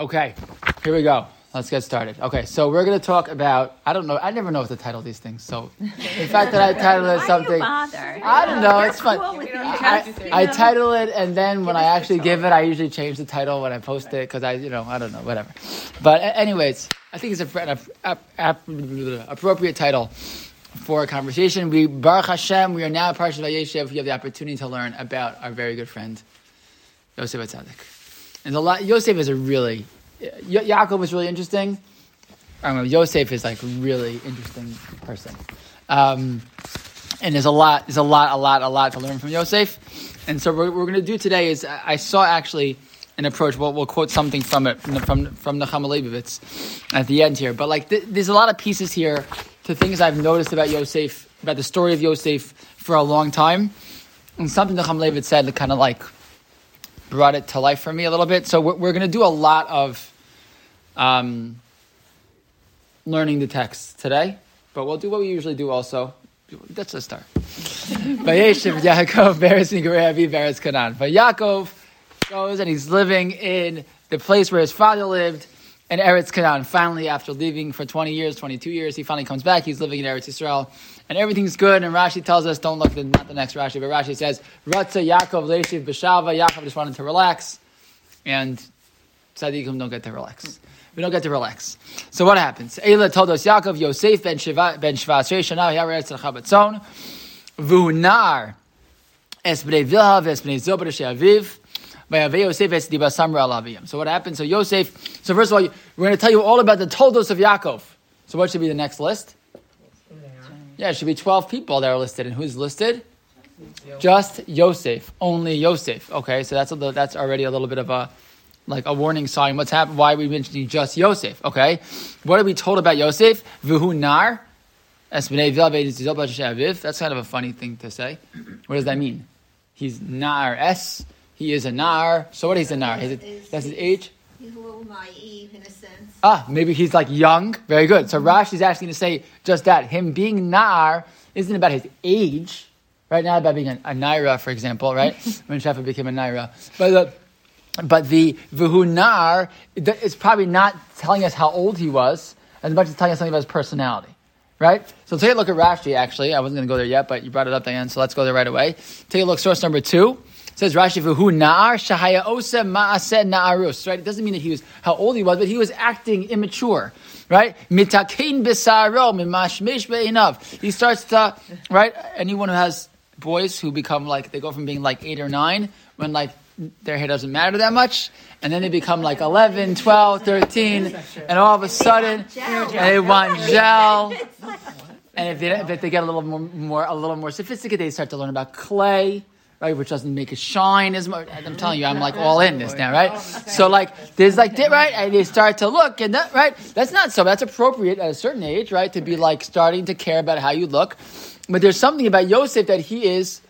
Okay, here we go. Let's get started. Okay, so we're going to talk about. I don't know. I never know what to title these things. So, the fact that I title it something. I don't know. It's fun. cool with the I, I title it, and then when I actually give it, I usually change the title when I post it because I, you know, I don't know, whatever. But anyways, I think it's a, an ap- ap- appropriate title for a conversation. We Baruch Hashem, we are now a part of Vayeshev. We have the opportunity to learn about our very good friend Yosef Atzadik. And lot, Yosef is a really, Ya- Yaakov was really interesting. I know, Yosef is like really interesting person. Um, and there's a lot, there's a lot, a lot, a lot to learn from Yosef. And so what we're going to do today is I saw actually an approach. We'll, we'll quote something from it from from, from Nechama Leibovitz at the end here. But like th- there's a lot of pieces here to things I've noticed about Yosef, about the story of Yosef for a long time, and something Nechama Leibovitz said that kind of like brought it to life for me a little bit. So we're, we're going to do a lot of um, learning the text today, but we'll do what we usually do also. That's a start. Vayeshev Yaakov Beres Nigarei Beres Canaan. But Yaakov goes and he's living in the place where his father lived in Eretz Canaan. Finally, after leaving for 20 years, 22 years, he finally comes back. He's living in Eretz Israel, And everything's good. And Rashi tells us, don't look, at not the next Rashi, but Rashi says, Ratza Yaakov Leishiv B'Shalva. Yaakov just wanted to relax. And tzaddikim don't get to relax. We don't get to relax. So what happens? Eila told us Yaakov Yosef ben Shiva ben Shvas Shana Yaretz Chabatzon Vunar es bnei Vilha ves bnei Zobra Sheaviv Es So what happens? So Yosef. So first of all, we're going to tell you all about the Toldos of Yaakov. So what should be the next list? Yeah, it should be twelve people that are listed, and who's listed? Just Yosef, only Yosef. Okay, so that's a that's already a little bit of a like a warning sign. What's happened? Why are we mentioning just Yosef? Okay, what are we told about Yosef? Vuhu nar. es. That's kind of a funny thing to say. What does that mean? He's nar s. He is a nar. So what is a nar? Is it, that's his age. He's a little naive in a sense. Ah, maybe he's like young. Very good. So Rashi's asking to say just that. Him being Nar isn't about his age, right? Not about being a, a Naira, for example, right? when Shefa became a Naira. But the, but the Vuhu Nar is probably not telling us how old he was as much as telling us something about his personality. Right? So take a look at Rashi, actually. I wasn't going to go there yet, but you brought it up, Diane, so let's go there right away. Take a look, source number two. Says Rashi Vuhu Na'ar Shahaya Ose Ma'aseh Na'arus. Right? It doesn't mean that he was how old he was, but he was acting immature. Right? Mitakein Bisaro Mimashmish Be'inav. He starts to right? Anyone who has boys who become like they go from being like eight or nine when like their hair doesn't matter that much, and then they become like 11, 12, 13, and all of a sudden, they want gel. And if they, if they get a little more, more, a little more sophisticated, they start to learn about clay, right, which doesn't make it shine as much. I'm telling you, I'm like all in this now, right? So like, there's like, right, and they start to look, and that, right, that's not so. That's appropriate at a certain age, right, to be like starting to care about how you look. But there's something about Yosef that he is,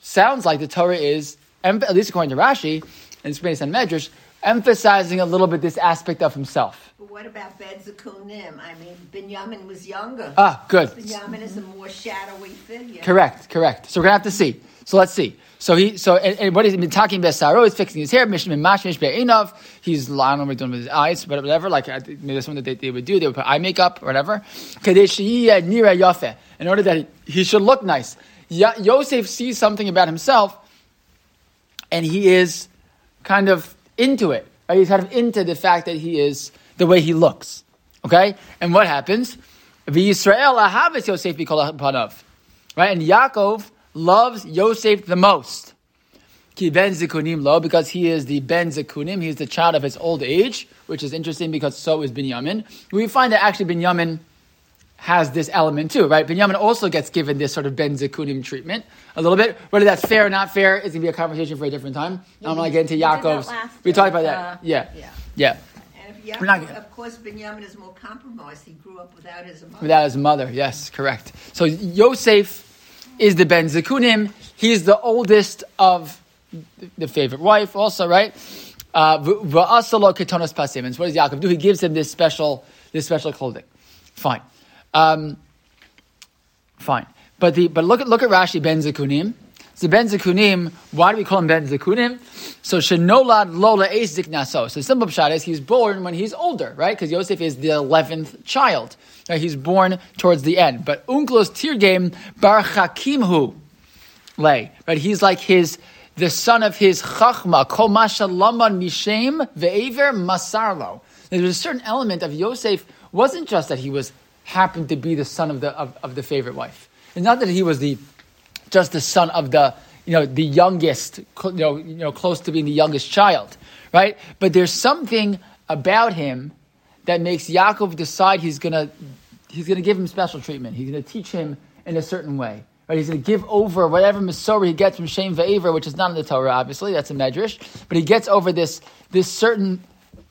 sounds like the Torah is, at least according to Rashi, and it's based on Medrash, emphasizing a little bit this aspect of himself. But what about Ben Zakunim? I mean, Binyamin was younger. Ah, good. Binyamin is a more shadowy figure. Correct, correct. So we're gonna have to see. So let's see. So he, so and, and what he's been talking about, Saro is fixing his hair. Mishmin Mashmish Be'inav. He's I don't know what he's doing with his eyes, but whatever. Like maybe that's something that they, they would do. They would put eye makeup or whatever. Kadesh Nira Yafe. In order that he, he should look nice. Yosef sees something about himself, and he is kind of into it. Right? He's kind of into the fact that he is the way he looks. Okay, and what happens? V'Yisrael ahavis Yosef b'kol panav. Right, and Yaakov loves Yosef the most. Ki ben zikunim lo, because he is the ben zikunim, he is the child of his old age, which is interesting because so is Binyamin. We find that actually Binyamin has this element too, right? Binyamin also gets given this sort of ben zikunim treatment a little bit. Whether that's fair or not fair is going to be a conversation for a different time. I'm going to get into did Yaakov's. We talked about that. uh, Yeah, Yeah. yeah. And not of course, Binyamin is more compromised. He grew up without his mother. Without his mother, yes, correct. So Yosef is the Ben Zekunim. He's the oldest of the favorite wife, also, right? Uh, what does Yaakov do? He gives him this special, this special clothing. Fine, um, fine. But the but look at look at Rashi Ben Zekunim. The Ben Zekunim. Why do we call him Ben Zekunim? So Shenolad Lola Eis Naso. So the simple pshat is he's born when he's older, right? Because Yosef is the eleventh child. Right? He's born towards the end. But Onkelos Tirgame Bar Chakimhu lay. Right? He's like his the son of his Chachma, Kol Mashalama Mishem Ve'ever Masarlo. There's a certain element of Yosef wasn't just that he was happened to be the son of the of, of the favorite wife. It's not that he was the just the son of the you know the youngest, you know, you know close to being the youngest child, right? But there's something about him that makes Yaakov decide he's gonna he's gonna give him special treatment. He's gonna teach him in a certain way. Right, he's going to give over whatever Masorah he gets from Shem Ve'aver, which is not in the Torah, obviously, that's a Medrash, but he gets over this, this certain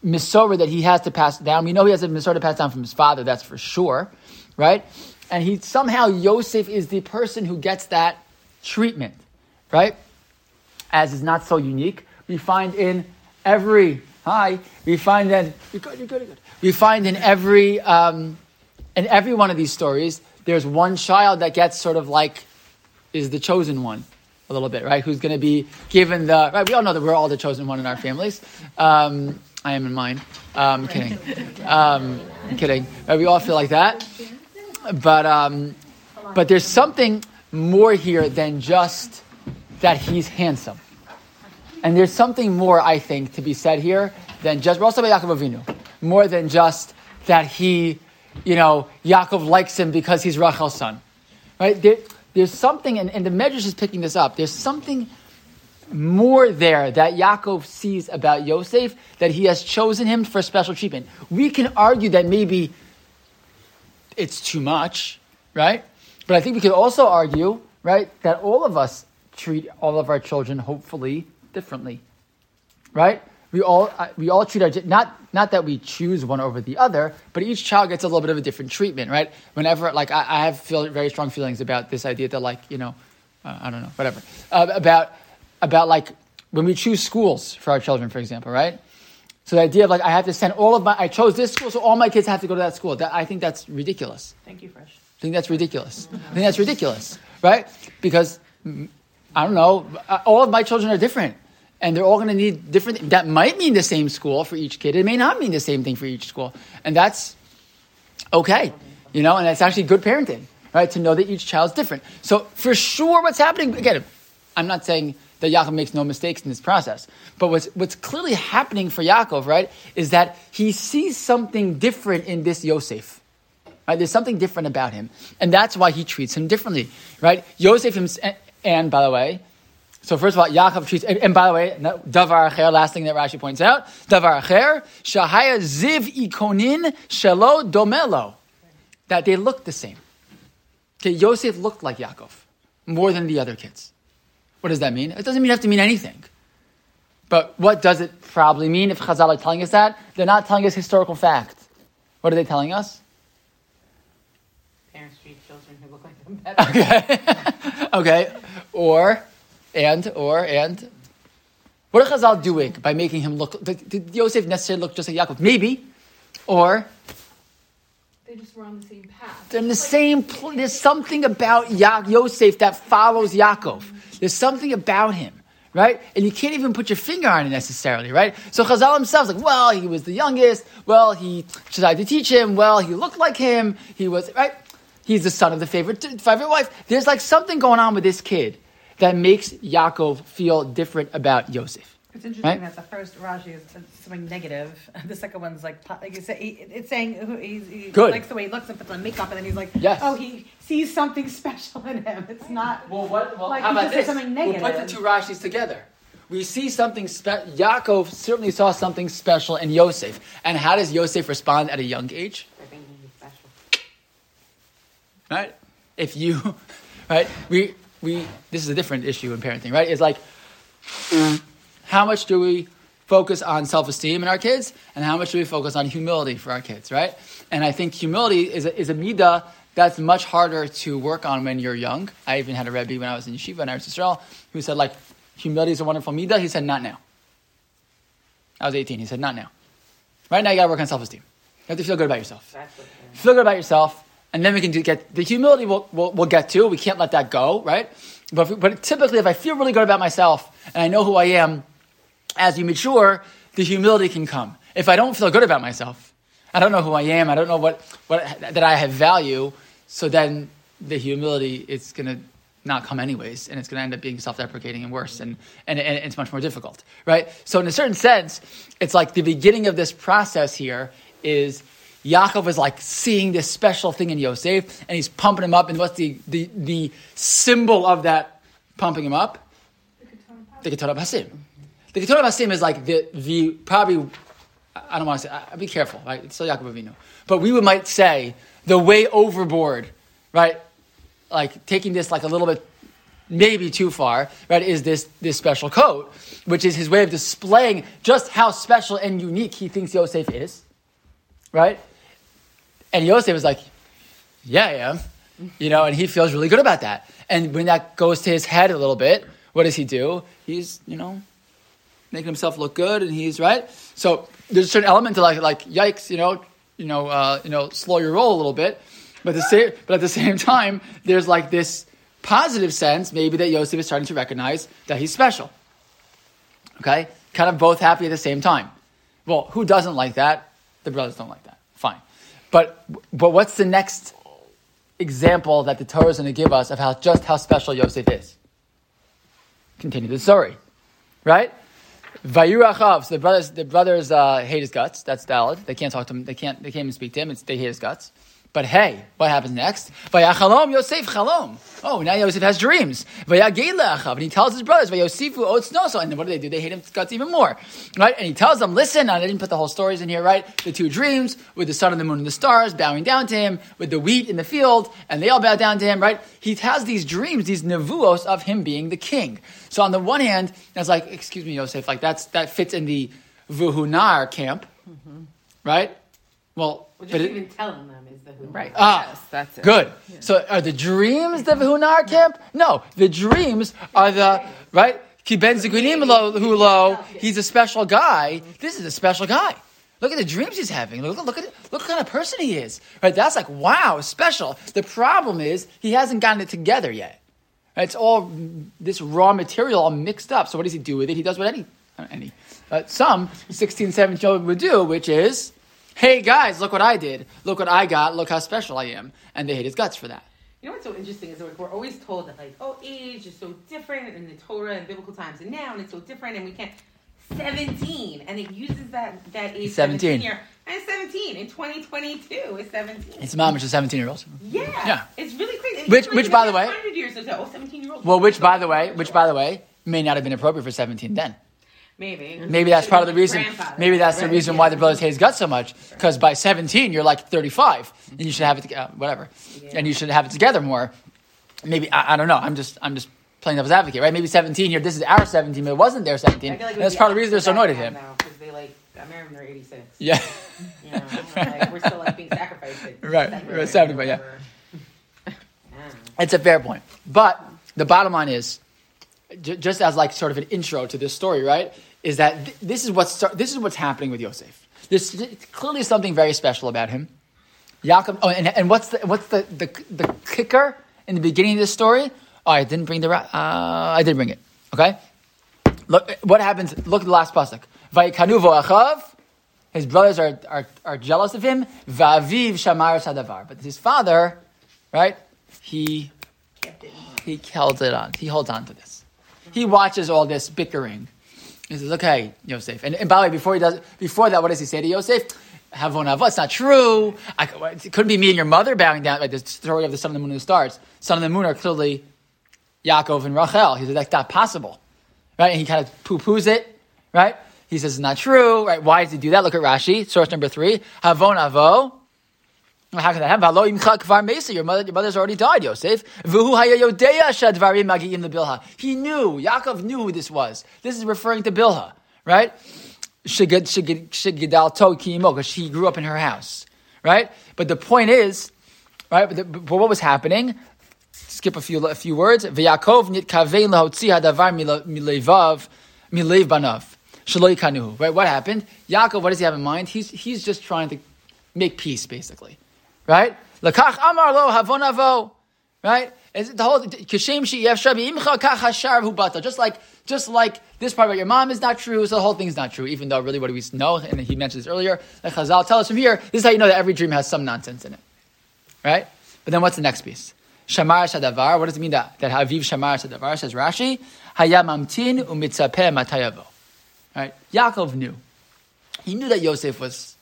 Masorah that he has to pass down. We know he has a Masorah to pass down from his father, that's for sure, right? And he somehow, Yosef is the person who gets that treatment, right? As is not so unique. We find in every, hi, we find that, you're good, you're good, you're good. We find in every, um, in every one of these stories, there's one child that gets sort of like is the chosen one a little bit, right? Who's going to be given the right? We all know that we're all the chosen one in our families. Um, I am in mine. Um, kidding. Um, I'm kidding. Right? We all feel like that, but um, but there's something more here than just that he's handsome, and there's something more I think to be said here than just also by Yaakov Avinu, more than just that he you know, Yaakov likes him because he's Rachel's son. Right? There, there's something, and, and the Medrash is picking this up, there's something more there that Yaakov sees about Yosef that he has chosen him for special treatment. We can argue that maybe it's too much, right? But I think we could also argue, right, that all of us treat all of our children hopefully differently, right? we all uh, we all treat our not not that we choose one over the other, but each child gets a little bit of a different treatment, right? Whenever like I, I have feel very strong feelings about this idea that like you know, uh, I don't know, whatever uh, about about like when we choose schools for our children, for example, right? So the idea of like I have to send all of my I chose this school, so all my kids have to go to that school. That I think that's ridiculous. Thank you, Fresh. I think that's ridiculous. I think that's ridiculous, right? Because I don't know, uh, all of my children are different and they're all going to need different. That might mean the same school for each kid. It may not mean the same thing for each school, and that's okay, you know. And that's actually good parenting, right? To know that each child's different. So for sure, what's happening again? I'm not saying that Yaakov makes no mistakes in this process, but what's what's clearly happening for Yaakov, right, is that he sees something different in this Yosef. Right? There's something different about him, and that's why he treats him differently, right? Yosef himself, and by the way, so first of all, Yaakov treats, and, and by the way, davar acher, last thing that Rashi points out, davar acher, shahaya ziv ikonin shelo domelo, that they look the same. Okay, Yosef looked like Yaakov more than the other kids. What does that mean? It doesn't mean have to mean anything. But what does it probably mean if Chazal are telling us that? They're not telling us historical fact. What are they telling us? Parents treat children who look like them better. Okay. okay. Or and, or, and. What are Chazal doing by making him look, did, did Yosef necessarily look just like Yaakov? Maybe. Or. They just were on the same path. They're in the same, pl- there's something about ya- Yosef that follows Yaakov. There's something about him right? And you can't even put your finger on it necessarily, right? So Chazal himself is like, well, he was the youngest. Well, he tried to teach him. Well, he looked like him. He was right. He's the son of the favorite favorite wife. There's like something going on with this kid that makes Yaakov feel different about Yosef. It's interesting Right? that the first Rashi is something negative. The second one's like, like you say, he- it's saying who- he's, he Good. likes the way he looks and puts on makeup, and then he's like, Yes. oh, he sees something special in him. It's not. Well, what? Well, Like, how you about this? something We'll put the two Rashis together. We see something special. Yaakov certainly saw something special in Yosef. And how does Yosef respond at a young age? I think he's special. Right? If you, right? We we. This is a different issue in parenting, right? It's like, how much do we focus on self-esteem in our kids, and how much do we focus on humility for our kids, right? And I think humility is a, is a midah that's much harder to work on when you're young. I even had a rebbe when I was in yeshiva in Eretz Yisrael who said like, humility is a wonderful midah. He said, not now. I was 18. He said, not now. Right now, you got to work on self-esteem. You have to feel good about yourself. Feel good about yourself, and then we can get the humility. We'll, we'll, we'll get to. We can't let that go, right? But but typically, if I feel really good about myself and I know who I am, as you mature, the humility can come. If I don't feel good about myself, I don't know who I am. I don't know what, what that I have value. So then the humility it's going to not come anyways, and it's going to end up being self-deprecating and worse, and, and and it's much more difficult, right? So in a certain sense, it's like the beginning of this process here is. Yaakov is like seeing this special thing in Yosef, and he's pumping him up. And what's the, the, the symbol of that pumping him up? The Ketonas Pasim. The Ketonas Pasim is like the, the probably, I don't want to say, I, be careful, right? It's still Yaakov Avinu. But we would might say the way overboard, right? Like taking this like a little bit, maybe too far, right? Is this, this special coat, which is his way of displaying just how special and unique he thinks Yosef is, right? And Yosef is like, yeah, I am. You know, and he feels really good about that. And when that goes to his head a little bit, what does he do? He's, you know, making himself look good, and he's right. So there's a certain element to like, like yikes, you know, you know, uh, you know, slow your roll a little bit. But the same, but at the same time, there's like this positive sense, maybe that Yosef is starting to recognize that he's special. Okay, kind of both happy at the same time. Well, who doesn't like that? The brothers don't like that. But but what's the next example that the Torah is going to give us of how just how special Yosef is? Continue the story, right? Vayurachav. So the brothers, the brothers uh, hate his guts. That's valid. They can't talk to him. They can't. They can't even speak to him. It's, they hate his guts. But hey, what happens next? Vayachalom Yosef chalom. Oh, now Yosef has dreams. And he tells his brothers Vayosifu otznoso. And what do they do? They hate him guts even more, right? And he tells them, listen. I didn't put the whole stories in here, right? The two dreams with the sun and the moon and the stars bowing down to him, with the wheat in the field, and they all bow down to him, right? He has these dreams, these nevuos of him being the king. So on the one hand, it's like, excuse me, Yosef, like that's that fits in the vuhunar camp, mm-hmm. right? Well, Well, but just it- even telling them the. Right. Ah, yes, that's it. Good. So are the dreams the Hunar camp? No, the dreams are the right. Kiben Zigunim hulo. He's a special guy. This is a special guy. Look at the dreams he's having. Look, look at look what kind of person he is. Right? That's like wow, special. The problem is he hasn't gotten it together yet. It's all this raw material all mixed up. So what does he do with it? He does what any any uh, some 16, 17 year old would do, which is, hey guys, look what I did. Look what I got. Look how special I am. And they hate his guts for that. You know what's so interesting is like we're always told that like oh age is so different in the Torah and biblical times and now and it's so different and we can't. Seventeen, and it uses that that age 17. year. And seventeen in twenty twenty two. is seventeen. It's mom, which is 17 year olds. yeah, Yeah. It's really crazy. And Which- which, by the way- 100 years ago, oh, 17 year olds. Well, which by the way, which by the way, may not have been appropriate for 17 then. Maybe Maybe that's part of the reason. Maybe that's the reason yeah. why the brothers hate his guts so much. Because by 17, you're like 35, and you should have it, uh, whatever, and you should have it together more. Maybe I, I don't know. I'm just I'm just playing devil's advocate, right? Maybe 17 here. This is our 17, but it wasn't their 17. Like it that's of the reason they're so annoyed at him. now, Because they like got married when they're 86. Yeah. You know, like we're still like being sacrificed. Right, December right, 70, but yeah. whatever. I don't know. It's a fair point. But the bottom line is, j- just as like sort of an intro to this story, right? Is that th- this is what's start- this is what's happening with Yosef. There's th- clearly something very special about him. Yaakov. Oh, and, and what's the what's the, the the kicker in the beginning of this story? Oh, I didn't bring the. ra- Uh, I did bring it. Okay. Look what happens. Look at the last pasuk. V'achav. His brothers are, are, are jealous of him. Va'aviv shamar sadavar. But his father, right? He he held it on. He holds on to this. He watches all this bickering. He says, "Okay, Yosef." And, and by the way, before he does, before that, what does he say to Yosef? Havon. It's not true. I, it couldn't be me and your mother bowing down. Like the story of the sun and the moon the stars. Sun and the moon are clearly Yaakov and Rachel. He says that's not possible, right? And he kind of poo poos it, right? He says it's not true, right? Why does he do that? Look at Rashi, source number three. Havon avo. How can that happen? Your mother, your mother's already died, Yosef. He knew. Yaakov knew who this was. This is referring to Bilha, right? Because she grew up in her house, right? But the point is, right? But, the, but what was happening? Skip a few a few words. V'Yaakov nitkavein lahotzi hadavar mile- milevav milev banav shaloi kanuhu. Right? What happened? Yaakov, what does he have in mind? He's he's just trying to make peace, basically right? Amar lo havon avo, right? It's the whole she'yefshar imcha kach hashar hubata. Just like just like this part about your mom is not true, so the whole thing is not true. Even though really what we know, and he mentioned this earlier, like Chazal tell us from here, this is how you know that every dream has some nonsense in it, right? But then what's the next piece? Shamar shadavar. What does it mean that that Haviv shamar shadavar says Rashi? Hayamamtin umitzapeh matayavo. Right? Yaakov knew. He knew that Yosef was,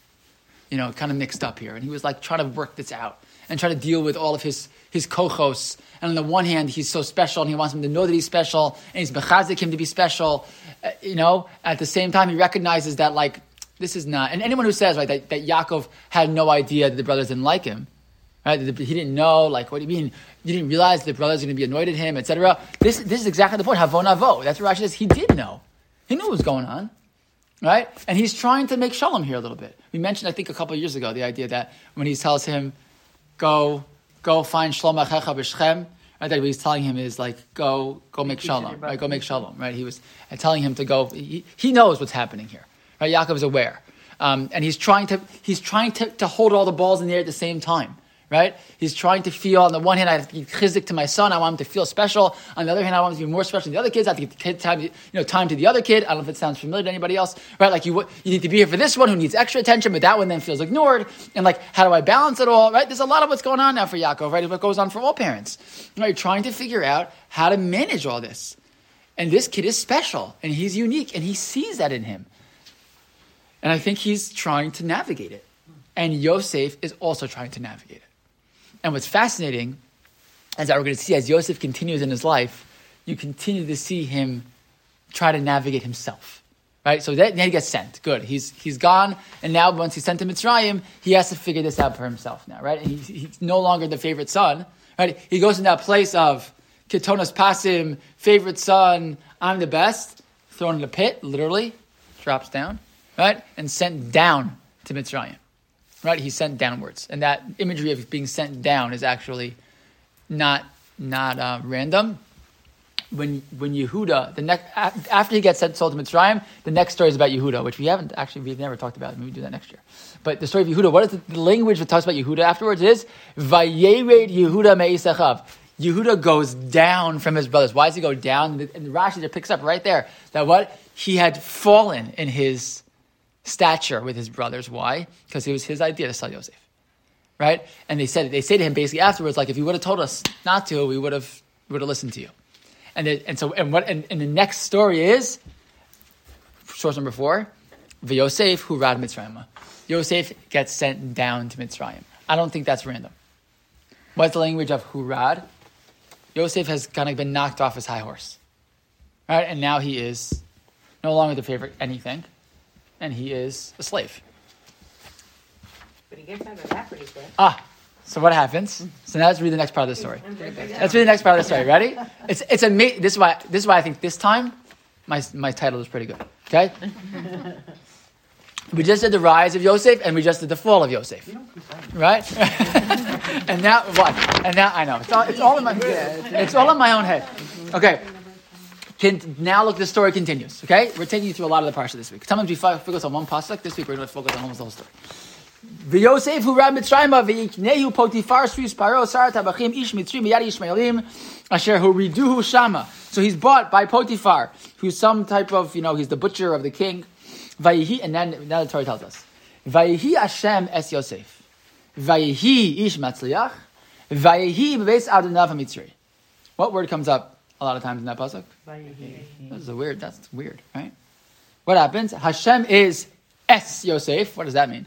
you know, kind of mixed up here, and he was like trying to work this out and try to deal with all of his his kochos. And on the one hand, he's so special, and he wants him to know that he's special, and he's bechazik him to be special. Uh, you know, at the same time, he recognizes that like this is not. And anyone who says right that, that Yaakov had no idea that the brothers didn't like him, right? He didn't know. Like, what do you mean? You didn't realize the brothers are going to be annoyed at him, etc. This this is exactly the point. Havon avo. That's what Rashi says. He did know. He knew what was going on right? And he's trying to make shalom here a little bit. We mentioned, I think, a couple of years ago, the idea that when he tells him, "Go, go find shalom achecha b'shchem," right? That what he's telling him is like, "Go, go make shalom, right? Go make shalom," right? He was telling him to go. He, he knows what's happening here, right? Yaakov is aware, um, and he's trying to he's trying to, to hold all the balls in the air at the same time right? He's trying to feel, on the one hand, I have to give chizik to my son, I want him to feel special. On the other hand, I want him to be more special than the other kids. I have to give time, you know, time to the other kid. I don't know if it sounds familiar to anybody else, right? Like you, you need to be here for this one who needs extra attention, but that one then feels ignored. And like, how do I balance it all, right? There's a lot of what's going on now for Yaakov, right? It's what goes on for all parents, right? Trying to figure out how to manage all this. And this kid is special, and he's unique, and he sees that in him. And I think he's trying to navigate it. And Yosef is also trying to navigate it. And what's fascinating is that we're going to see as Yosef continues in his life, you continue to see him try to navigate himself. Right? So then he gets sent. Good. He's, he's gone. And now once he's sent to Mitzrayim, he has to figure this out for himself now. Right? And he's, he's no longer the favorite son. Right? He goes in that place of Ketonas Pasim, favorite son, I'm the best, thrown in a pit, literally, drops down, right? And sent down to Mitzrayim right? He's sent downwards, and that imagery of being sent down is actually not not uh, random. When when Yehuda the next after he gets sent sold to Mitzrayim, the next story is about Yehuda, which we haven't actually we've never talked about. Maybe we do that next year. But the story of Yehuda, what is the, the language that talks about Yehuda afterwards? Is Vayered Yehuda Me'isachav. Yehuda goes down from his brothers. Why does he go down? And Rashi just picks up right there that what he had fallen in his stature with his brothers. Why? Because it was his idea to sell Yosef. Right? And they said they say to him basically afterwards, like, if you would have told us not to, we would have would have listened to you. And they, and so and what and, and, the next story is source number four, Yosef who rad Mitzrayim. Yosef gets sent down to Mitzrayim. I don't think that's random. What's the language of Hurad? Yosef has kind of been knocked off his high horse. Right? And now he is no longer the favorite anything and he is a slave. But he gets out of that pretty quick. Ah, so what happens? So now let's read the next part of the story. Let's read the next part of the story. Ready? It's it's amazing. This is why this is why I think this time my my title is pretty good. Okay. We just did the rise of Yosef, and we just did the fall of Yosef, right? and now what? And now I know it's all, it's all in my it's all in my own head. Okay, can, now look, the story continues. Okay, we're taking you through a lot of the parsha this week. Sometimes we focus on one pasuk. This week we're going to focus on almost the whole story. V'Yosef hu rab Mitzrayim v'yiknehu Potifar shvis paro sar tabachim ish Mitzri miyadi Ishmaelim asher hu riduhu shama. So he's bought by Potifar, who's some type of you know he's the butcher of the king. Vayihi, and then now the Torah tells us Vayihi Hashem es Yosef. Vayihi ish matzliach. Vayihi bebeis adonav Mitzri. What word comes up a lot of times in that pasuk? That's weird. That's weird, right? What happens? Hashem is es Yosef. What does that mean?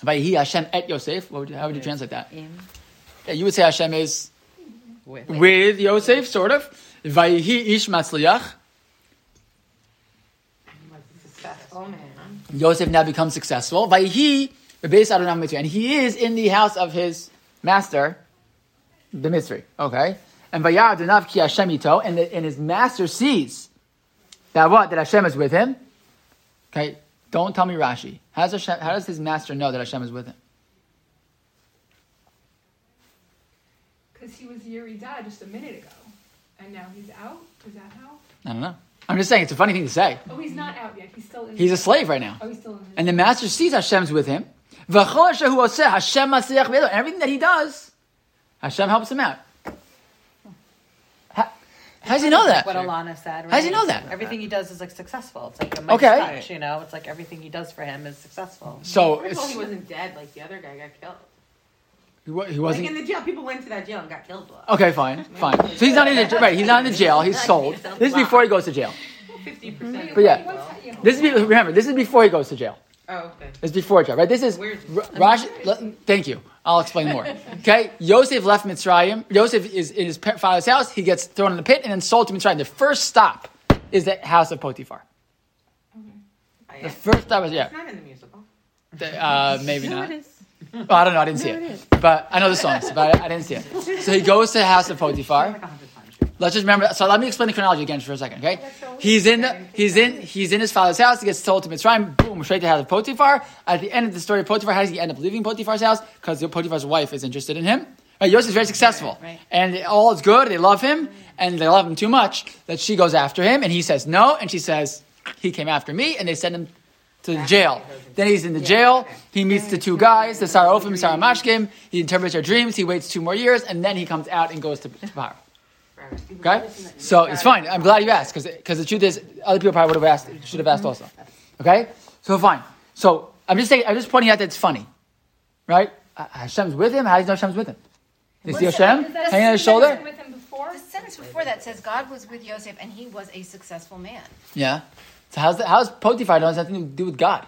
Vayhi Hashem et Yosef. What would you, how would you translate that? Yeah, you would say Hashem is with, with Yosef, sort of. Vayhi ish matzliach. Yosef now becomes successful. Vayhi based on Amitri, and he is in the house of his master, the Mitzri. Okay. And Vayar ki Hashem ito, and, and his master sees that what? That Hashem is with him. Okay, don't tell me Rashi. How does, Hashem, how does his master know that Hashem is with him? Because he was Yerida just a minute ago, and now he's out. Is that how? I don't know. I'm just saying it's a funny thing to say. Oh, he's not out yet. He's still in. He's a slave right now. Oh, he's still in. And the master sees Hashem's with him, V'chol asher hu oseh, Hashem matzliach b'yedo. Everything that he does, Hashem helps him out. How, how does he know that? What Alana said. How does he know that? Everything he does is like successful. It's like a Midas Okay. touch, you know. It's like everything he does for him is successful. So First of all, he wasn't dead like the other guy got killed. he wa- he Like wasn't. in the jail, people went to that jail and got killed. Okay, fine, fine. So he's not in the right. He's not in the jail. He's sold. This is before he goes to jail. Fifty percent. But yeah, this is be, remember. This is before he goes to jail. Oh, okay. This before jail, right? This is Where's- R- Rashi. le- Thank you. I'll explain more. Okay, Yosef left Mitzrayim. Yosef is in his father's house. He gets thrown in the pit and then sold to Mitzrayim. The first stop is the house of Potiphar. The first stop is yeah. It's not in the musical. The- Uh, maybe not. Well, I don't know. I didn't see it, but I know the songs, but I, I didn't see it. So he goes to the house of Potiphar. Let's just remember. So let me explain the chronology again for a second, okay? He's in. The, he's in. He's in his father's house. He gets sold to Mitzrayim. Boom, straight to the house of Potiphar. At the end of the story Potiphar, how does he end up leaving Potiphar's house? Because Potiphar's wife is interested in him. Right, Yosef is very successful, Right, right. and all is good. They love him, and they love him too much that she goes after him, and he says no, and she says he came after me, and they send him to the jail. Then he's in the jail. He meets the two guys, the Sar HaOfim, Sar HaMashkim. He interprets their dreams. He waits two more years, and then he comes out and goes to, to. Okay, so it's fine. I'm glad you asked because the truth is, other people probably would have asked, should have asked also. Okay, so fine. So I'm just saying, I'm just pointing out that it's funny, right? Uh, Hashem's with him. How do you know Hashem's with him? You see Hashem hanging on his shoulder? With him before? The sentence before that says God was with Yosef and he was a successful man. Yeah. So how's the, how's Potiphar knows nothing to do with God?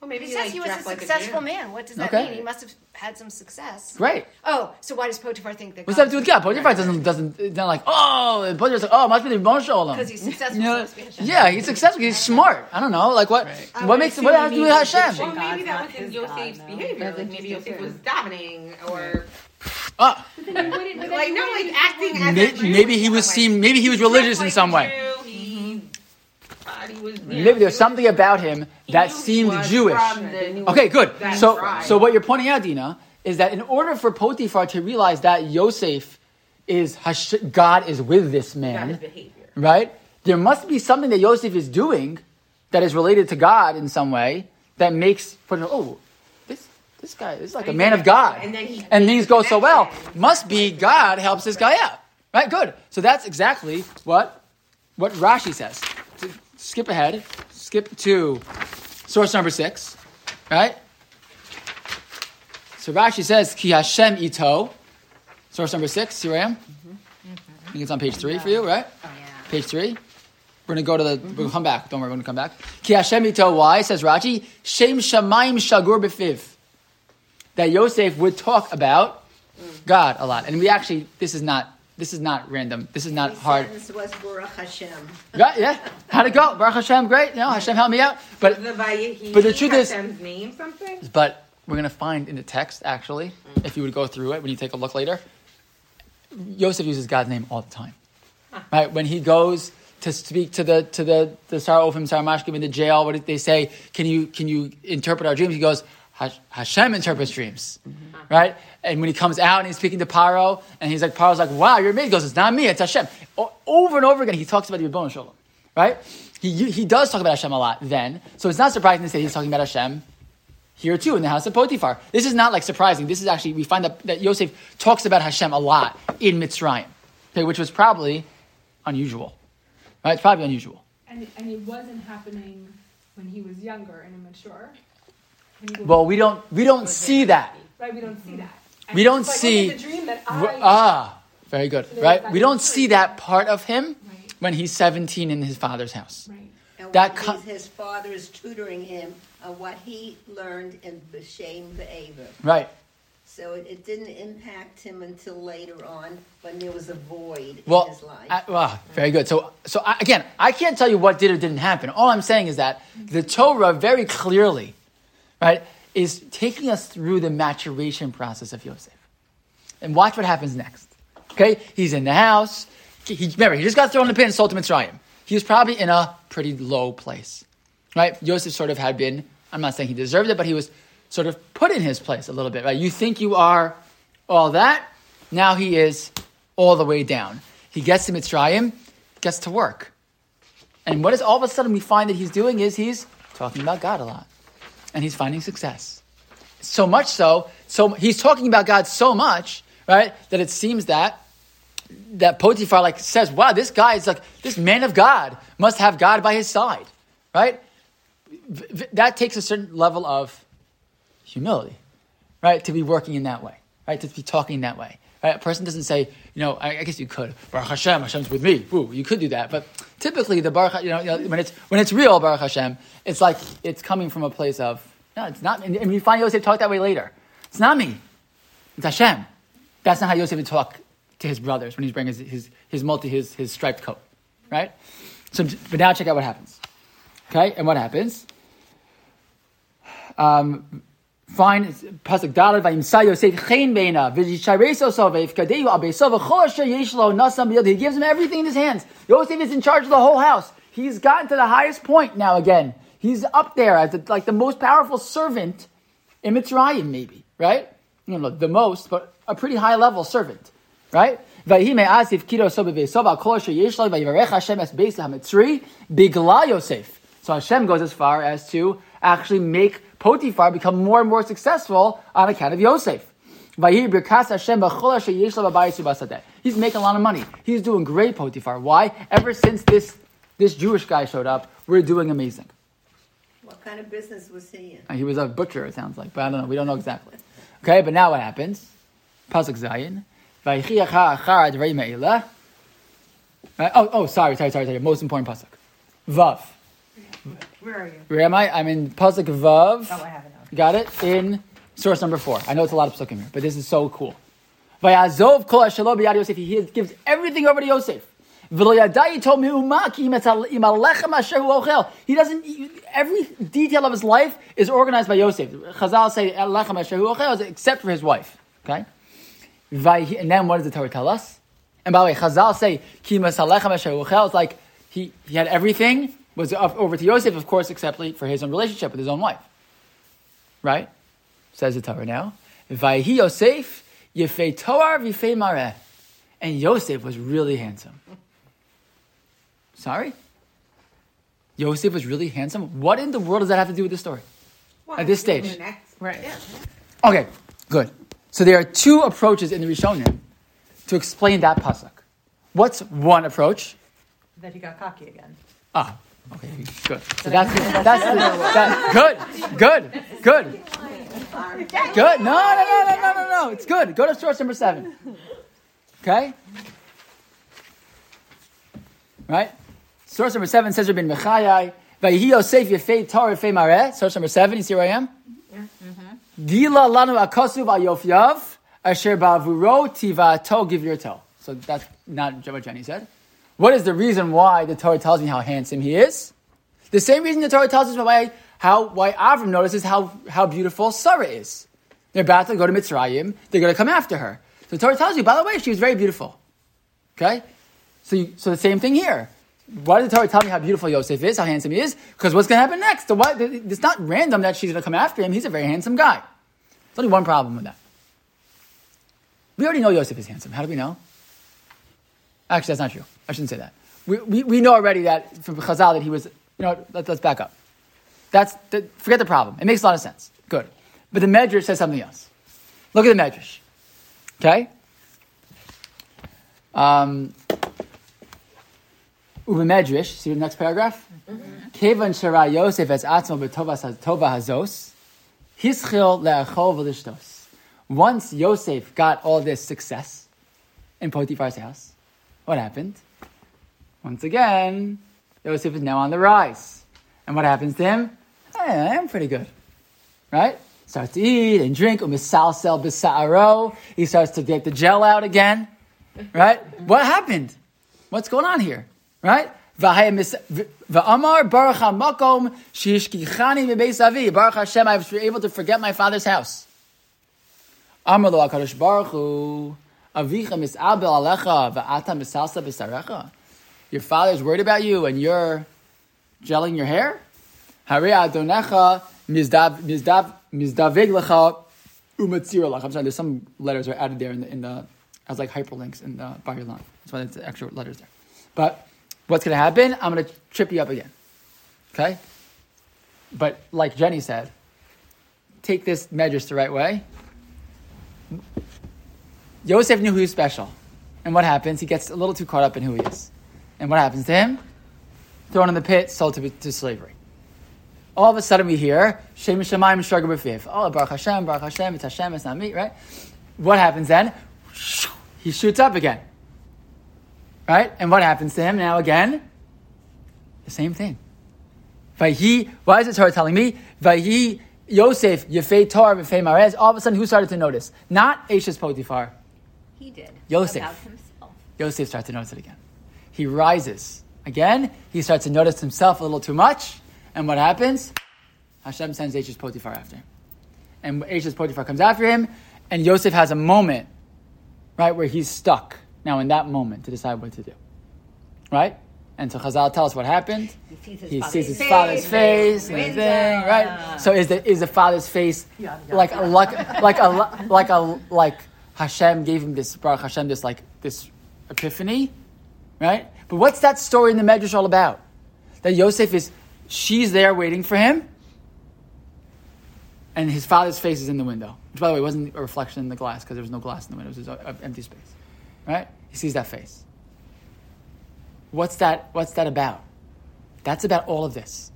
Well, maybe It he, says like, he was a like successful Jew. man. What does that Okay. mean? He must have had some success. Right. Oh, so why does Potiphar think that? What's that have to do with God? Potiphar doesn't doesn't it's not like oh and Potiphar's like oh it must be the Moshe Olam. Because he's successful. You know, so it must be Hashem. yeah, he's successful. He's smart. I don't know, like what? I What makes it? What has to do with means Hashem? Egyptian Well, maybe God's that was in his Yosef's God, no. behavior. That's Like maybe just Yosef was different. davening or But ah. then he wouldn't- but like he no, like acting as May- maybe he was Like, seen. Maybe he was dressed religious in some a way. Jew, He thought he was. you know, Maybe there's he something about him that seemed Jewish. Okay, good. So, tribe. so what you're pointing out, Dina, is that in order for Potiphar to realize that Yosef is Hash- God is with this man, right? There must be something that Yosef is doing that is related to God in some way that makes oh, this this guy is like a man of God, and then he- and things go so well. Must be God helps this guy out, right? Good. So that's exactly what what Rashi says. Skip ahead, skip to source number six, right? So Rashi says, Ki Hashem ito. Source number six, here I am. Mm-hmm. I think it's on page three for you, right? Oh, yeah. Page three. We're gonna go to the. We're gonna mm-hmm. come back. Don't worry, we're gonna come back. Ki Hashem ito. Why says Rashi? Shem shamayim shagur befiv. That Yosef would talk about mm. God a lot, and we actually this is not this is not random. This is not hard. sentence was Baruch Hashem. Right? Yeah. How'd it go? Baruch Hashem, great. Know, Hashem help me out. But the but the truth is- name something. But we're going to find in the text, actually, mm. if you would go through it when you take a look later, Yosef uses God's name all the time. Ah. Right? When he goes to speak to the to the the Sar HaOfim, Sar HaMashkim in the jail, what did they say? Can you can you interpret our dreams? He goes, Hashem interprets dreams. Mm-hmm. Right? And when he comes out and he's speaking to Paro, and he's like, Paro's like, wow, you're amazing. He goes, it's not me, it's Hashem. Over and over again, he talks about the Ribbon Shalom. Right? He, he does talk about Hashem a lot then. So it's not surprising to say he's talking about Hashem here too in the house of Potiphar. This is not like surprising. This is actually we find that, that Yosef talks about Hashem a lot in Mitzrayim, okay, which was probably unusual. Right? It's probably unusual. And, and it wasn't happening when he was younger and immature. When he was- Well, we don't we don't see that. Right, we don't see that. And We don't it's like, see the dream that w- I. ah, very good. So Right? We don't see that part of him Right. when he's 17 in his father's house. right. And That co- his, his father is tutoring him on what he learned in B'Shem Be'aver. Right. So it, it didn't impact him until later on when there was a void Well, in his life. I, well, very good. So, so I, again, I can't tell you what did or didn't happen. All I'm saying is that the Torah very clearly, right, is taking us through the maturation process of Yosef. And watch what happens next. Okay, he's in the house. He, remember, he just got thrown in the pit and sold to Mitzrayim. He was probably in a pretty low place, right? Yosef sort of had been. I'm not saying he deserved it, but he was sort of put in his place a little bit, right? You think you are all that. Now he is all the way down. He gets to Mitzrayim, gets to work. And what is all of a sudden we find that he's doing is he's talking about God a lot. And he's finding success. So much so, so he's talking about God so much, right, that it seems that that Potiphar like says, "Wow, this guy is like this man of God must have God by his side," right? That takes a certain level of humility, right, to be working in that way, right, to be talking that way. Right? A person doesn't say, you know, I, I guess you could, Baruch Hashem, Hashem's with me. Ooh, you could do that, but typically the Baruch, you know, you know, when it's when it's real Baruch Hashem, it's like it's coming from a place of no, it's not. And, and we find Yosef talk that way later. It's not me. It's Hashem. That's not how Yosef would talk to his brothers when he's wearing his, his, his multi, his, his striped coat. Right? So, but now check out what happens. Okay? And what happens? Um, find pasuk dalad vayimsa Yosef chen beina v'yishareso sovev kadeyu abeso v'chol asher yesh nasam. He gives him everything in his hands. Yosef is in charge of the whole house. He's gotten to the highest point now again. He's up there as the, like the most powerful servant in Mitzrayim, maybe, right? You know, the most, but a pretty high level servant, right? Vayhi me'asif kiro sobe ve'sova kol asher yesh lo Hashem es beis ha'mitzri bigla. So Hashem goes as far as to actually make Potiphar become more and more successful on account of Yosef. Vayhi birkas Hashem b'chol asher yesh lo b'bayis u'basadeh. He's making a lot of money. He's doing great, Potiphar. Why? Ever since this, this Jewish guy showed up, we're doing amazing. What kind of business was he in? Uh, He was a butcher, it sounds like, but I don't know. We don't know exactly. Okay, but now what happens? Pasuk Zayin. Vaychi achar achar adrei me'ila. Right? Oh, oh, sorry, sorry, sorry, sorry. Most important pasuk. Vav. Where are you? Where am I? I'm in pasuk Vav. Oh, I have it now. Got it? In source number four. I know it's a lot of pasukim here, but this is so cool. Vayazov kol ashelo b'yad Yosef. He gives everything over to Yosef. V'lo yadai told me umaki im alechem asher ochel. He doesn't, every detail of his life is organized by Yosef. Chazal say alechem asher hu ochel except for his wife. Okay? And then what does the Torah tell us? And by the way, Chazal say ki alechem asher ochel. It's like he, he had everything, was over to Yosef, of course, except for his own relationship with his own wife. Right? Says the Torah now. Vayhi Yosef, yefei toar v'yefei mareh. And Yosef was really handsome. Sorry? Yosef was really handsome? What in the world does that have to do with the story? Well, At this stage. Right. Yeah. Okay, good. So there are two approaches in the Rishonim to explain that pasuk. What's one approach? That he got cocky again. Ah, okay, good. So that's that's that, good, good, good, good. No, no, no, no, no, no, no. It's good. Go to source number seven. Okay. Right. Source number seven says Rabbeinu Bechaye. Vayihi Yosef Yefei Torah Yefei Mareh. Source number seven. You see where I am? Mm-hmm. Gila lanu akosuv al yofyav asher ba'avuro tivato give your toe. So that's not what Jenny said. What is the reason why the Torah tells me how handsome he is? The same reason the Torah tells us why how why Avram notices how how beautiful Sarah is. They're about to go to Mitzrayim. They're going to come after her. So the Torah tells you, by the way, she was very beautiful. Okay, so you, so the same thing here. Why did the Torah tell me how beautiful Yosef is, how handsome he is? Because what's going to happen next? Why, it's not random that she's going to come after him. He's a very handsome guy. There's only one problem with that. We already know Yosef is handsome. How do we know? Actually, that's not true. I shouldn't say that. We, we, we know already that from Chazal that he was, you know, let, us back up. That's, the, forget the problem. It makes a lot of sense. Good. But the Medrash says something else. Look at the Medrash. Okay? Um, Uve Medrash, see the next paragraph? Kevan shara Yosef es atzmo b'tova hazos, hischil le'achol v'lishtos. Once Yosef got all this success in Potiphar's house, what happened? Once again, Yosef is now on the rise. And what happens to him? Hey, I'm pretty good. Right? Starts to eat and drink. Umisalsel bisa'aro. He starts to get the gel out again. Right? What happened? What's going on here? Right? Baruch Hashem, I was able to forget my father's house. Amar lo HaKadosh Baruch Hu, avicha mis'abel alecha va'ata misalsa b'sarecha. Your father's worried about you and you're gelling your hair? I'm sorry, there's some letters are added there in the, in the as like hyperlinks in the Bar Ilan. That's why there's extra letters there. But what's going to happen? I'm going to trip you up again. Okay? But like Jenny said, take this medrash the right way. Yosef knew who he was special. And what happens? He gets a little too caught up in who he is. And what happens to him? Thrown in the pit, sold to, to slavery. All of a sudden we hear, Shem Shemaim Shraga B'fiv. Oh, Baruch Hashem, Baruch Hashem, it's Hashem, it's not me, right? What happens then? He shoots up again. Right? And what happens to him now again? The same thing. Vayhi, why is the Torah telling me? Vayhi Yosef, Yefei Torah, Yefei Marez. All of a sudden, who started to notice? Not Ashes Potiphar. He did. Yosef. Yosef starts to notice it again. He rises. Again, he starts to notice himself a little too much. And what happens? Hashem sends Eshes Potiphar after him. And Eshes Potiphar comes after him, and Yosef has a moment, right, where he's stuck now in that moment to decide what to do. Right? And so Chazal tell us what happened. He sees his He father's sees his face, father's face and wins everything, right? So is the is the father's face Yeah, yeah. like a like like a like a like Hashem gave him this Baruch Hashem this like this epiphany, right? But what's that story in the Medrash all about? That Yosef is she's there waiting for him, and his father's face is in the window. Which, by the way, wasn't a reflection in the glass because there was no glass in the window; it was an empty space, right? He sees that face. What's that? What's that about? That's about all of this,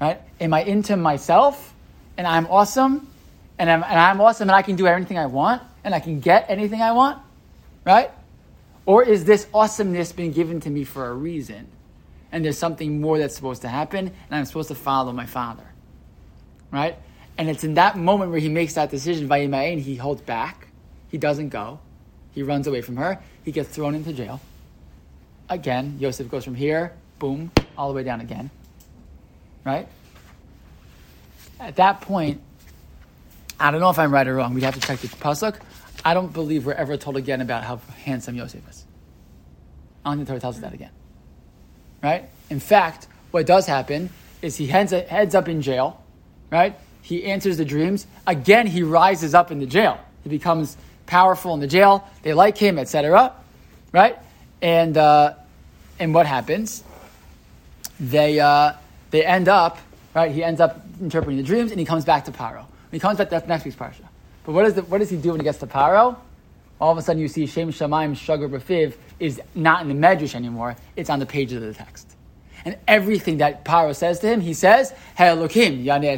right? Am I into myself, and I'm awesome, and I'm, and I'm awesome, and I can do anything I want, and I can get anything I want, right? Or is this awesomeness being given to me for a reason, and there's something more that's supposed to happen, and I'm supposed to follow my father, right? And it's in that moment where he makes that decision, Vayimayin, he holds back, he doesn't go, he runs away from her, he gets thrown into jail. Again, Yosef goes from here, boom, all the way down again, right? At that point, I don't know if I'm right or wrong. We'd have to check the pasuk. I don't believe we're ever told again about how handsome Yosef is. I don't think the Torah tells us that again. Right? In fact, what does happen is he heads, heads up in jail, right? He answers the dreams. Again, he rises up in the jail. He becomes powerful in the jail. They like him, etc. Right? And uh, and what happens? They uh, they end up right. He ends up interpreting the dreams, and he comes back to Paro. He comes back, that's next week's parsha. But what, is the, what does he do when he gets to Paro? All of a sudden, you see Shem Shemaim Shagar B'fiv is not in the Medrash anymore. It's on the pages of the text. And everything that Paro says to him, he says, Hey Elokim, Yaneh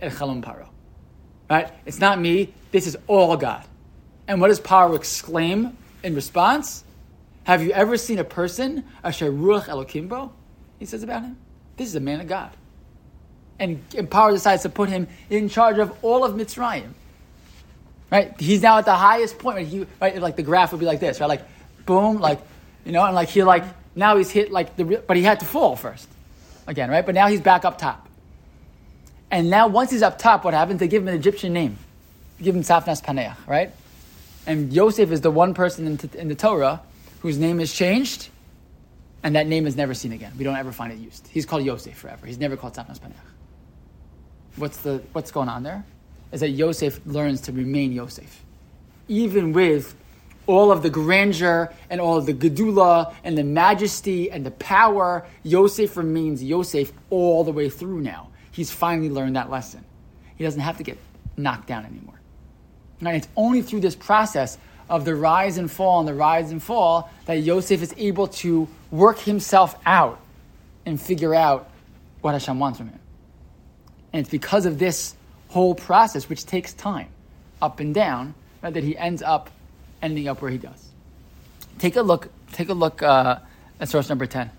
Chalom Paro. Right? It's not me. This is all God. And what does Paro exclaim in response? Have you ever seen a person, Asher Ruach Elokim Bo? He says about him. This is a man of God. And, and Paro decides to put him in charge of all of Mitzrayim. Right? He's now at the highest point. Right? He, right? Like the graph would be like this, right? Like, boom, like, you know, and like he like, now he's hit like the, but he had to fall first. Again, right? But now he's back up top. And now once he's up top, what happens? They give him an Egyptian name. They give him Safnas Paneach, right? And Yosef is the one person in, t- in the Torah whose name is changed, and that name is never seen again. We don't ever find it used. He's called Yosef forever. He's never called Safnas Paneach. What's the what's going on there? Is that Yosef learns to remain Yosef, even with all of the grandeur and all of the gedula and the majesty and the power. Yosef remains Yosef all the way through. Now he's finally learned that lesson. He doesn't have to get knocked down anymore. And it's only through this process of the rise and fall and the rise and fall that Yosef is able to work himself out and figure out what Hashem wants from him. And it's because of this whole process, which takes time, up and down, right, that he ends up ending up where he does. Take a look. Take a look uh, at source number ten,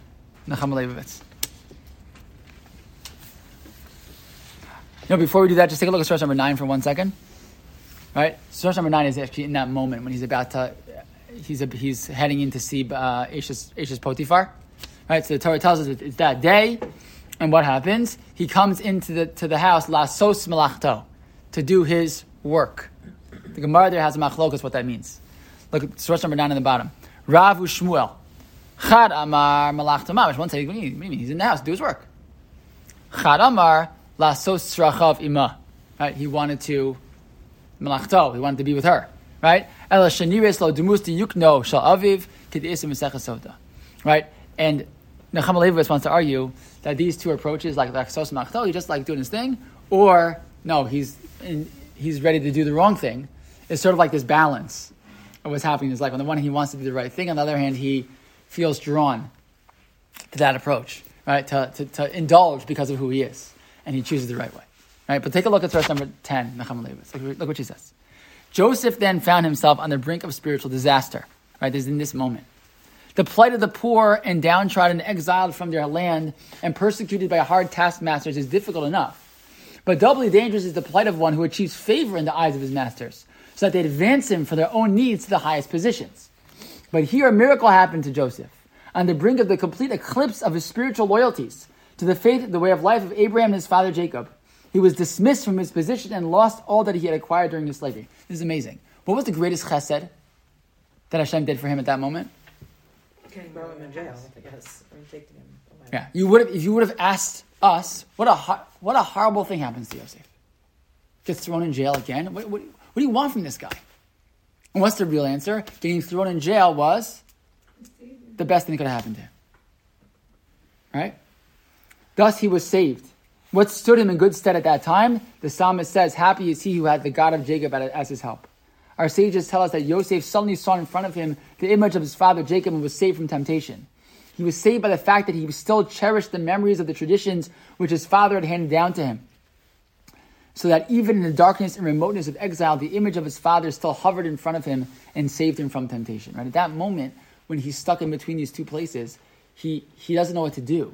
Nechama Leibovitz. Before we do that, just take a look at source number nine for one second. Right, source number nine is actually in that moment when he's about to, he's a, he's heading in to see uh, Eshes Potiphar. Right, so the Torah tells us it's that day, and what happens? He comes into the to the house la sos melachto, to do his work. The Gemara there has a machlokas what that means. Look at source number nine on the bottom. Rav Shmuel. Chad Amar Malachta Mamish. One say, what do you mean? He's in the house, do his work. Chad Amar La Sos Srachav Ima. Right? He wanted to Malachto, he wanted to be with her. Right? Ela Lo Dumusti Yukno Shal Aviv Kedisim Sota. Right? And Nechama Leibovitz wants to argue that these two approaches, like like Sos Malachto, he just like doing his thing, or no, he's in, he's ready to do the wrong thing. It's sort of like this balance of what's happening in his life. On the one hand, he wants to do the right thing. On the other hand, he feels drawn to that approach, right? To, to, to indulge because of who he is, and he chooses the right way, right? But take a look at verse number ten. Look, look what she says. Joseph then found himself on the brink of spiritual disaster, right? This is in this moment. The plight of the poor and downtrodden, exiled from their land and persecuted by hard taskmasters is difficult enough. But doubly dangerous is the plight of one who achieves favor in the eyes of his masters, so that they advance him for their own needs to the highest positions. But here a miracle happened to Joseph, on the brink of the complete eclipse of his spiritual loyalties to the faith, the way of life of Abraham and his father Jacob. He was dismissed from his position and lost all that he had acquired during his slavery. This is amazing. What was the greatest chesed that Hashem did for him at that moment? Throw him in jail, I guess, or taking him away. Yeah, you would have if you would have asked us what a ho- what a horrible thing happens to Yosef. Gets thrown in jail again. What, what, what do you want from this guy? And what's the real answer? Getting thrown in jail was the best thing that could have happened to him. Right? Thus he was saved. What stood him in good stead at that time? The psalmist says, Happy is he who had the God of Jacob as his help. Our sages tell us that Yosef suddenly saw in front of him the image of his father Jacob and was saved from temptation. He was saved by the fact that he still cherished the memories of the traditions which his father had handed down to him. So that even in the darkness and remoteness of exile, the image of his father still hovered in front of him and saved him from temptation. Right? At that moment, when he's stuck in between these two places, he, he doesn't know what to do.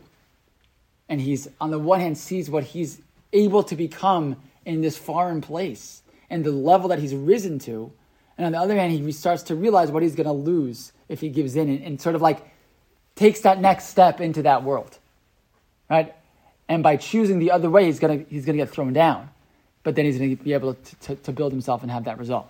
And he's, on the one hand, sees what he's able to become in this foreign place and the level that he's risen to. And on the other hand, he starts to realize what he's going to lose if he gives in and, and, sort of like takes that next step into that world. Right? And by choosing the other way, he's going he's to get thrown down. But then he's going to be able to, to, to build himself and have that result.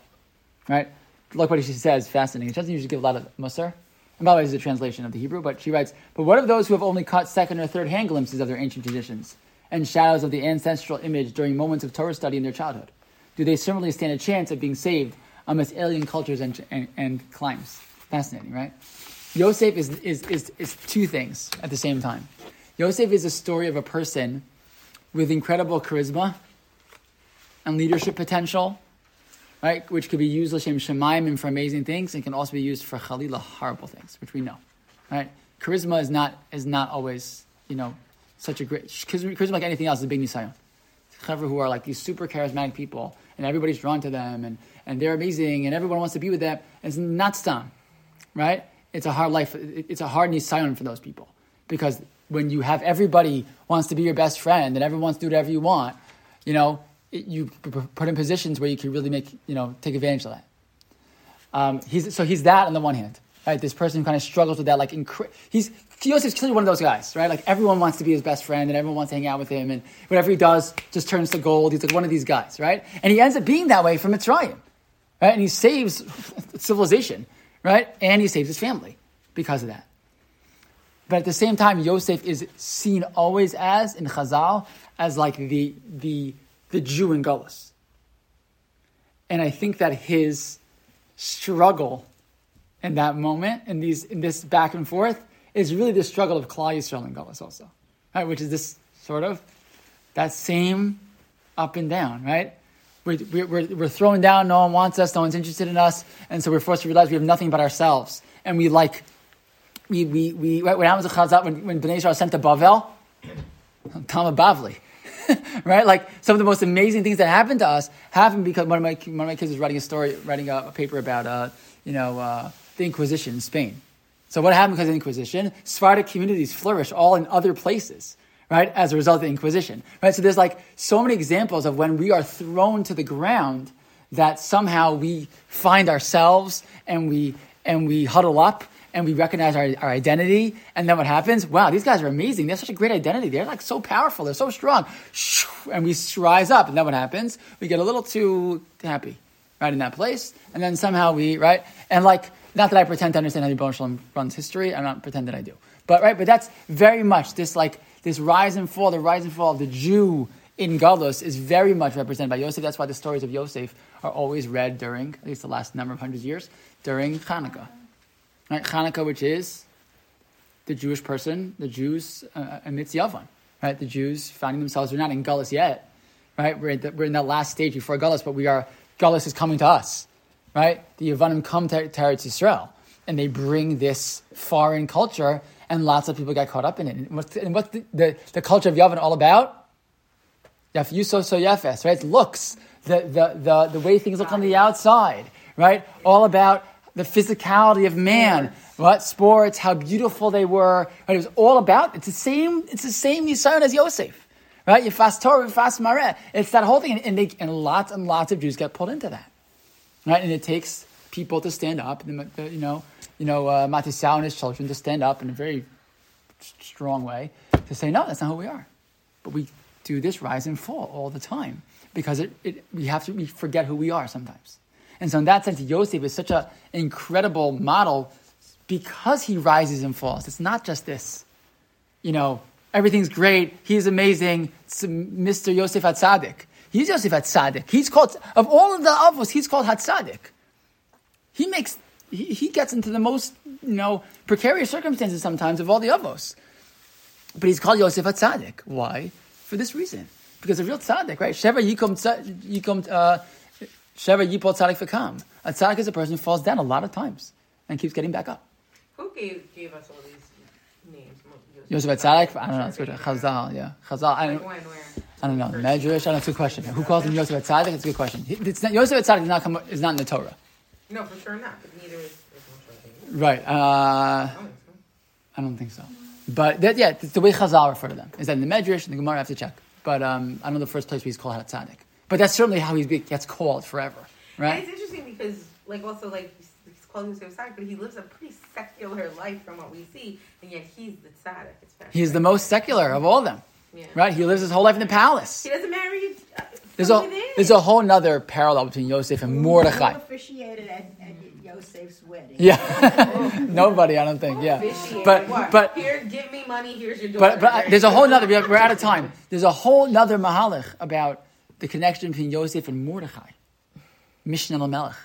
Right? Look what she says, fascinating. She doesn't usually give a lot of musar. And by the way, this is a translation of the Hebrew, but she writes, But what of those who have only caught second or third hand glimpses of their ancient traditions and shadows of the ancestral image during moments of Torah study in their childhood? Do they similarly stand a chance of being saved amidst alien cultures and, and, and climes? Fascinating, right? Yosef is, is, is, is two things at the same time. Yosef is a story of a person with incredible charisma and leadership potential, right? Which could be used l'shem shemaim and for amazing things, and can also be used for chalila horrible things, which we know, right? Charisma is not is not always you know such a great charisma, charisma like anything else is a big nisayon. Clever who are like these super charismatic people, and everybody's drawn to them, and, and they're amazing, and everyone wants to be with them. It's not stam, right? It's a hard life. It's a hard nisayon for those people because when you have everybody wants to be your best friend and everyone wants to do whatever you want, you know, it, you put in positions where you can really make, you know, take advantage of that. Um, he's, so he's that on the one hand, right? This person who kind of struggles with that, like, incre- he's, Yosef's clearly one of those guys, right? Like, everyone wants to be his best friend and everyone wants to hang out with him and whatever he does just turns to gold. He's like one of these guys, right? And he ends up being that way from Mitzrayim, right? And he saves civilization, right? And he saves his family because of that. But at the same time, Yosef is seen always as, in Chazal, as like the, the, the Jew in Gullus. And I think that his struggle in that moment, in, these, in this back and forth, is really the struggle of Klal Yisrael and Gullus also, right? Which is this sort of, that same up and down, right? We're, we're, we're thrown down, no one wants us, no one's interested in us, and so we're forced to realize we have nothing but ourselves. And we like, we, we, we right, when to Chazal, when, when Bnei Israel sent to Bavel, Talmud Bavli, right? Like some of the most amazing things that happened to us happened because one of my, one of my kids was writing a story, writing a, a paper about, uh, you know, uh, the Inquisition in Spain. So what happened because of the Inquisition? Sephardic communities flourish all in other places, right? As a result of the Inquisition, right? So there's like so many examples of when we are thrown to the ground that somehow we find ourselves and we and we huddle up and we recognize our, our identity. And then what happens? Wow, these guys are amazing. They have such a great identity. They're like so powerful. They're so strong. And we rise up. And then what happens? We get a little too happy, right, in that place. And then somehow we, right? And like, not that I pretend to understand how the Shalom runs history. I'm not pretend that I do. But, right, but that's very much this like, this rise and fall, the rise and fall of the Jew in Galus is very much represented by Yosef. That's why the stories of Yosef are always read during, at least the last number of hundreds of years, during Hanukkah. Right? Hanukkah, which is the Jewish person, the Jews uh, amidst Yavan, right? The Jews finding themselves, they're not in Gullus yet, right? We're in, the, we're in that last stage before Gullus, but we are, Gullus is coming to us, right? The Yavanim come to, to Eretz Yisrael, and they bring this foreign culture, and lots of people get caught up in it. And what's, and what's the, the, the culture of Yavan all about? Yaf Yuso So Yefes, right? It's looks, the, the, the, the way things look on the outside, right? All about the physicality of man, what sports, how beautiful they were. Right? It was all about. It's the same. It's the same Yisrael as Yosef, right? Yifas Torah, Yifas Mareh. It's that whole thing, and, and, they, and lots and lots of Jews get pulled into that, right? And it takes people to stand up. the- the- You know, you know, uh, Matisyahu and his children to stand up in a very strong way to say, no, that's not who we are. But we do this rise and fall all the time because it, it, we have to we forget who we are sometimes. And so, in that sense, Yosef is such an incredible model because he rises and falls. It's not just this, you know, everything's great, he's amazing, Mr. Yosef Hatzadik. He's Yosef Hatzadik. He's called, of all of the Avos, he's called Hatzadik. He makes, he, he gets into the most, you know, precarious circumstances sometimes of all the Avos. But he's called Yosef Hatzadik. Why? For this reason. Because a real tzaddik, right? Sheva yikom, yikom uh, Sheva yipol tzaddik v'kam. A tzaddik is a person who falls down a lot of times and keeps getting back up. Who gave, gave us all these? Yosef Hatzadik? I don't know. It's good. Chazal, yeah. Chazal. I don't, when? I don't know. Medrash? I don't know. It's a good question. Who calls him Yosef Hatzadik? It's a good question. It's not, Yosef Hatzadik is not, come, is not in the Torah. No, for sure not. But neither is, is Right. Uh, I don't think so. I don't think so. But that, yeah, it's the way Chazal refer to them. Is that in the Medrash and the Gemara? I have to check. But um, I know the first place where he's called Hatzadik. But that's certainly how he gets called forever. And Right? it's interesting because, like, also, like, he's, he's called Tzaddik, but he lives a pretty secular life from what we see, and yet he's the tzaddik. It's He's the most secular of all of them. Yeah. Right? He lives his whole life in the palace. He doesn't marry uh, There's a, within. there's a whole nother parallel between Yosef and Mordechai. Who officiated at, at Yosef's wedding? Yeah. Nobody, I don't think. Yeah. But, What? but, here, give me money. Here's your daughter. but, but I- there's a whole nother, we're out of time. There's a whole nother mahalach about the connection between Yosef and Mordechai. Mishneh Lamelech.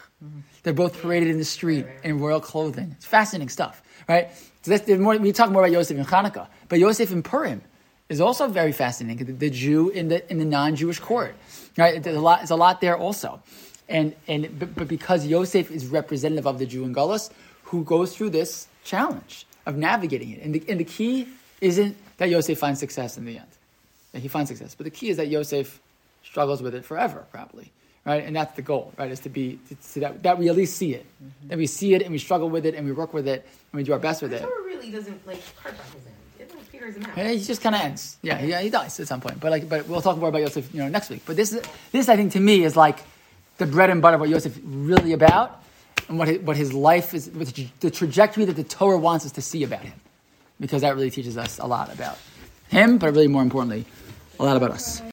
They're both paraded in the street in royal clothing. It's fascinating stuff, right? So that's, more, we talk more about Yosef in Hanukkah, but Yosef in Purim is also very fascinating. The, the Jew in the in the non-Jewish court, right? There's a lot. There's a lot there also, and and but, but because Yosef is representative of the Jew in Gullus, who goes through this challenge of navigating it, and the, and the key isn't that Yosef finds success in the end. That he finds success, but the key is that Yosef struggles with it forever, probably, right? And that's the goal, right? Is to be to that that we at least see it, mm-hmm. that we see it and we struggle with it and we work with it and we do our best with it. The it. Torah really doesn't like carve out his end. It like peters him out. Yeah, he just kind of ends. Yeah, yeah, he dies at some point. But like, but we'll talk more about Yosef, you know, next week. But this, is this I think to me is like the bread and butter of what Yosef really about, and what his, what his life is, what the, the trajectory that the Torah wants us to see about him, because that really teaches us a lot about him, but really more importantly, a lot about us.